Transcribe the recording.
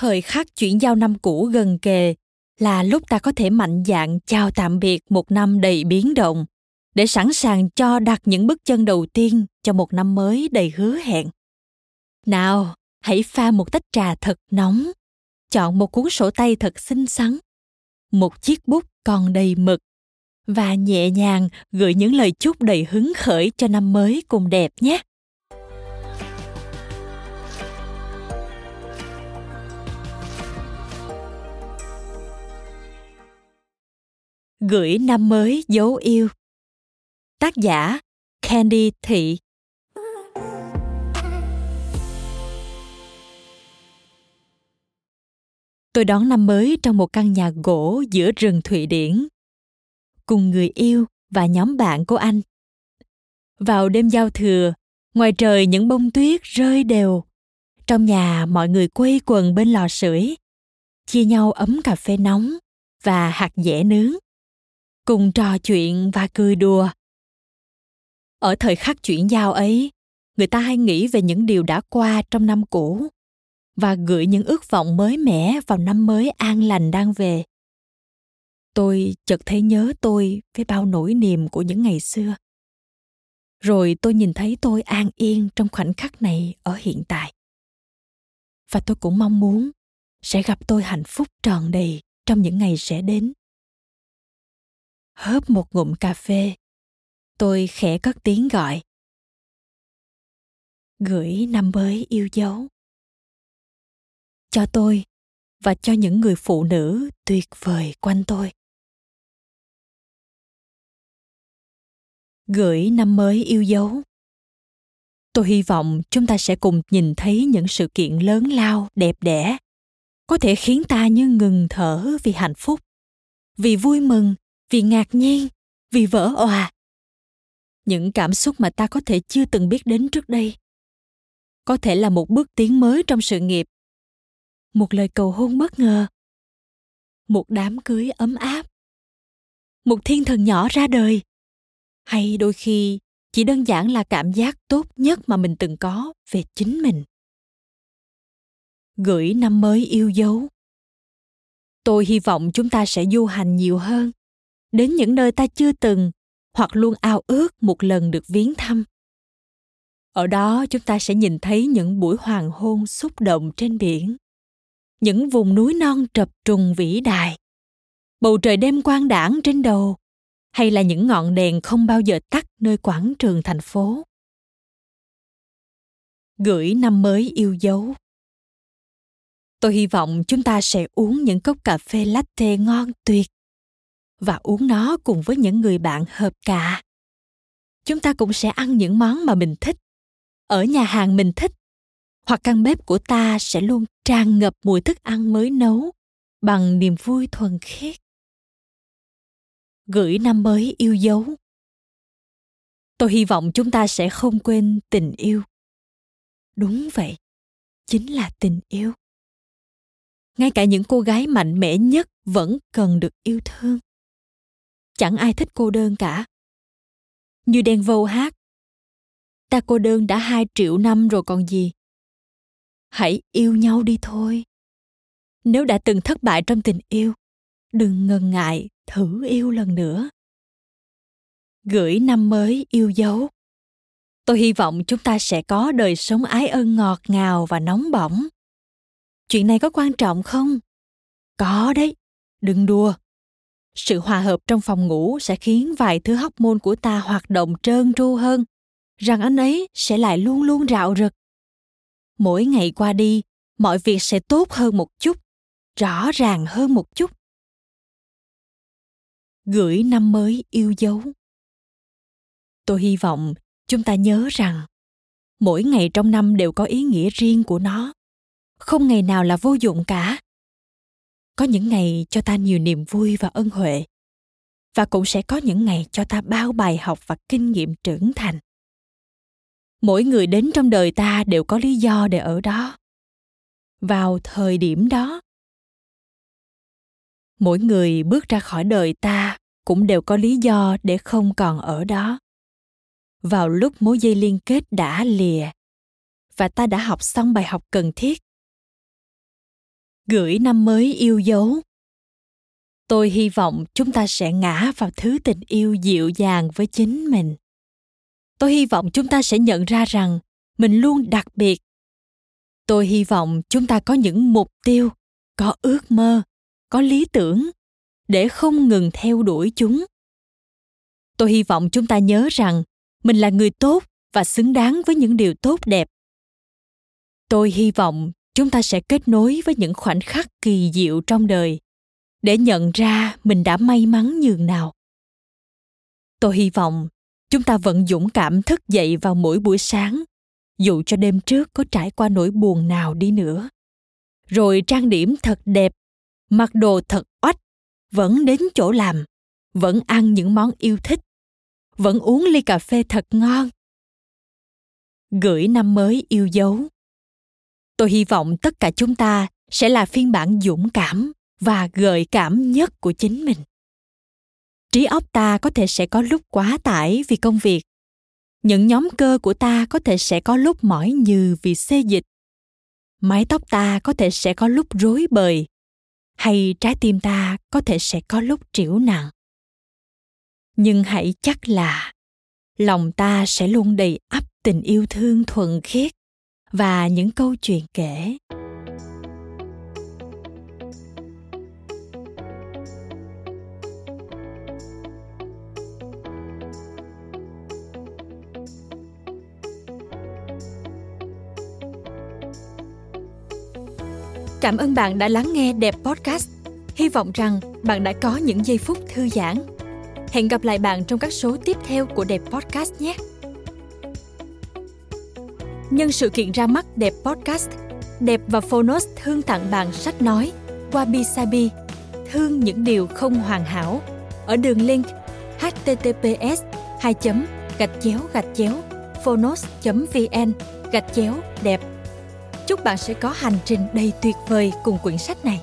Thời khắc chuyển giao năm cũ gần kề là lúc ta có thể mạnh dạn chào tạm biệt một năm đầy biến động, để sẵn sàng cho đặt những bước chân đầu tiên cho một năm mới đầy hứa hẹn. Nào, hãy pha một tách trà thật nóng, chọn một cuốn sổ tay thật xinh xắn, một chiếc bút còn đầy mực, và nhẹ nhàng gửi những lời chúc đầy hứng khởi cho năm mới cùng đẹp nhé. Gửi năm mới dấu yêu Tác giả Candy Thị Tôi đón năm mới trong một căn nhà gỗ giữa rừng Thụy Điển cùng người yêu và nhóm bạn của anh. Vào đêm giao thừa, ngoài trời những bông tuyết rơi đều. Trong nhà mọi người quây quần bên lò sưởi, chia nhau ấm cà phê nóng và hạt dẻ nướng cùng trò chuyện và cười đùa. Ở thời khắc chuyển giao ấy, người ta hay nghĩ về những điều đã qua trong năm cũ và gửi những ước vọng mới mẻ vào năm mới an lành đang về. Tôi chợt thấy nhớ tôi với bao nỗi niềm của những ngày xưa. Rồi tôi nhìn thấy tôi an yên trong khoảnh khắc này ở hiện tại. Và tôi cũng mong muốn sẽ gặp tôi hạnh phúc tròn đầy trong những ngày sẽ đến hớp một ngụm cà phê. Tôi khẽ cất tiếng gọi. Gửi năm mới yêu dấu. Cho tôi và cho những người phụ nữ tuyệt vời quanh tôi. Gửi năm mới yêu dấu. Tôi hy vọng chúng ta sẽ cùng nhìn thấy những sự kiện lớn lao, đẹp đẽ, có thể khiến ta như ngừng thở vì hạnh phúc, vì vui mừng vì ngạc nhiên, vì vỡ òa. Những cảm xúc mà ta có thể chưa từng biết đến trước đây, có thể là một bước tiến mới trong sự nghiệp, một lời cầu hôn bất ngờ, một đám cưới ấm áp, một thiên thần nhỏ ra đời, hay đôi khi chỉ đơn giản là cảm giác tốt nhất mà mình từng có về chính mình. Gửi năm mới yêu dấu. Tôi hy vọng chúng ta sẽ du hành nhiều hơn đến những nơi ta chưa từng hoặc luôn ao ước một lần được viếng thăm. Ở đó, chúng ta sẽ nhìn thấy những buổi hoàng hôn xúc động trên biển, những vùng núi non trập trùng vĩ đại, bầu trời đêm quang đảng trên đầu, hay là những ngọn đèn không bao giờ tắt nơi quảng trường thành phố. Gửi năm mới yêu dấu. Tôi hy vọng chúng ta sẽ uống những cốc cà phê latte ngon tuyệt và uống nó cùng với những người bạn hợp cả chúng ta cũng sẽ ăn những món mà mình thích. Ở nhà hàng mình thích. Hoặc căn bếp của ta sẽ luôn tràn ngập mùi thức ăn mới nấu bằng niềm vui thuần khiết. Gửi năm mới yêu dấu. Tôi hy vọng chúng ta sẽ không quên tình yêu. Đúng vậy, chính là tình yêu. Ngay cả những cô gái mạnh mẽ nhất vẫn cần được yêu thương chẳng ai thích cô đơn cả. Như đen vâu hát. Ta cô đơn đã hai triệu năm rồi còn gì. Hãy yêu nhau đi thôi. Nếu đã từng thất bại trong tình yêu, đừng ngần ngại thử yêu lần nữa. Gửi năm mới yêu dấu. Tôi hy vọng chúng ta sẽ có đời sống ái ân ngọt ngào và nóng bỏng. Chuyện này có quan trọng không? Có đấy. Đừng đùa sự hòa hợp trong phòng ngủ sẽ khiến vài thứ hóc môn của ta hoạt động trơn tru hơn, rằng anh ấy sẽ lại luôn luôn rạo rực. Mỗi ngày qua đi, mọi việc sẽ tốt hơn một chút, rõ ràng hơn một chút. Gửi năm mới yêu dấu. Tôi hy vọng chúng ta nhớ rằng, mỗi ngày trong năm đều có ý nghĩa riêng của nó. Không ngày nào là vô dụng cả có những ngày cho ta nhiều niềm vui và ân huệ, và cũng sẽ có những ngày cho ta bao bài học và kinh nghiệm trưởng thành. Mỗi người đến trong đời ta đều có lý do để ở đó. Vào thời điểm đó, mỗi người bước ra khỏi đời ta cũng đều có lý do để không còn ở đó. Vào lúc mối dây liên kết đã lìa và ta đã học xong bài học cần thiết gửi năm mới yêu dấu. Tôi hy vọng chúng ta sẽ ngã vào thứ tình yêu dịu dàng với chính mình. Tôi hy vọng chúng ta sẽ nhận ra rằng mình luôn đặc biệt. Tôi hy vọng chúng ta có những mục tiêu, có ước mơ, có lý tưởng để không ngừng theo đuổi chúng. Tôi hy vọng chúng ta nhớ rằng mình là người tốt và xứng đáng với những điều tốt đẹp. Tôi hy vọng chúng ta sẽ kết nối với những khoảnh khắc kỳ diệu trong đời để nhận ra mình đã may mắn nhường nào. Tôi hy vọng chúng ta vẫn dũng cảm thức dậy vào mỗi buổi sáng, dù cho đêm trước có trải qua nỗi buồn nào đi nữa. Rồi trang điểm thật đẹp, mặc đồ thật oách, vẫn đến chỗ làm, vẫn ăn những món yêu thích, vẫn uống ly cà phê thật ngon. Gửi năm mới yêu dấu tôi hy vọng tất cả chúng ta sẽ là phiên bản dũng cảm và gợi cảm nhất của chính mình. Trí óc ta có thể sẽ có lúc quá tải vì công việc. Những nhóm cơ của ta có thể sẽ có lúc mỏi nhừ vì xê dịch. Mái tóc ta có thể sẽ có lúc rối bời. Hay trái tim ta có thể sẽ có lúc trĩu nặng. Nhưng hãy chắc là lòng ta sẽ luôn đầy ắp tình yêu thương thuần khiết và những câu chuyện kể Cảm ơn bạn đã lắng nghe Đẹp Podcast. Hy vọng rằng bạn đã có những giây phút thư giãn. Hẹn gặp lại bạn trong các số tiếp theo của Đẹp Podcast nhé. Nhân sự kiện ra mắt Đẹp Podcast, Đẹp và Phonos thương tặng bạn sách nói Wabi Sabi, thương những điều không hoàn hảo. Ở đường link https 2 gạch chéo gạch chéo phonos vn gạch chéo đẹp. Chúc bạn sẽ có hành trình đầy tuyệt vời cùng quyển sách này.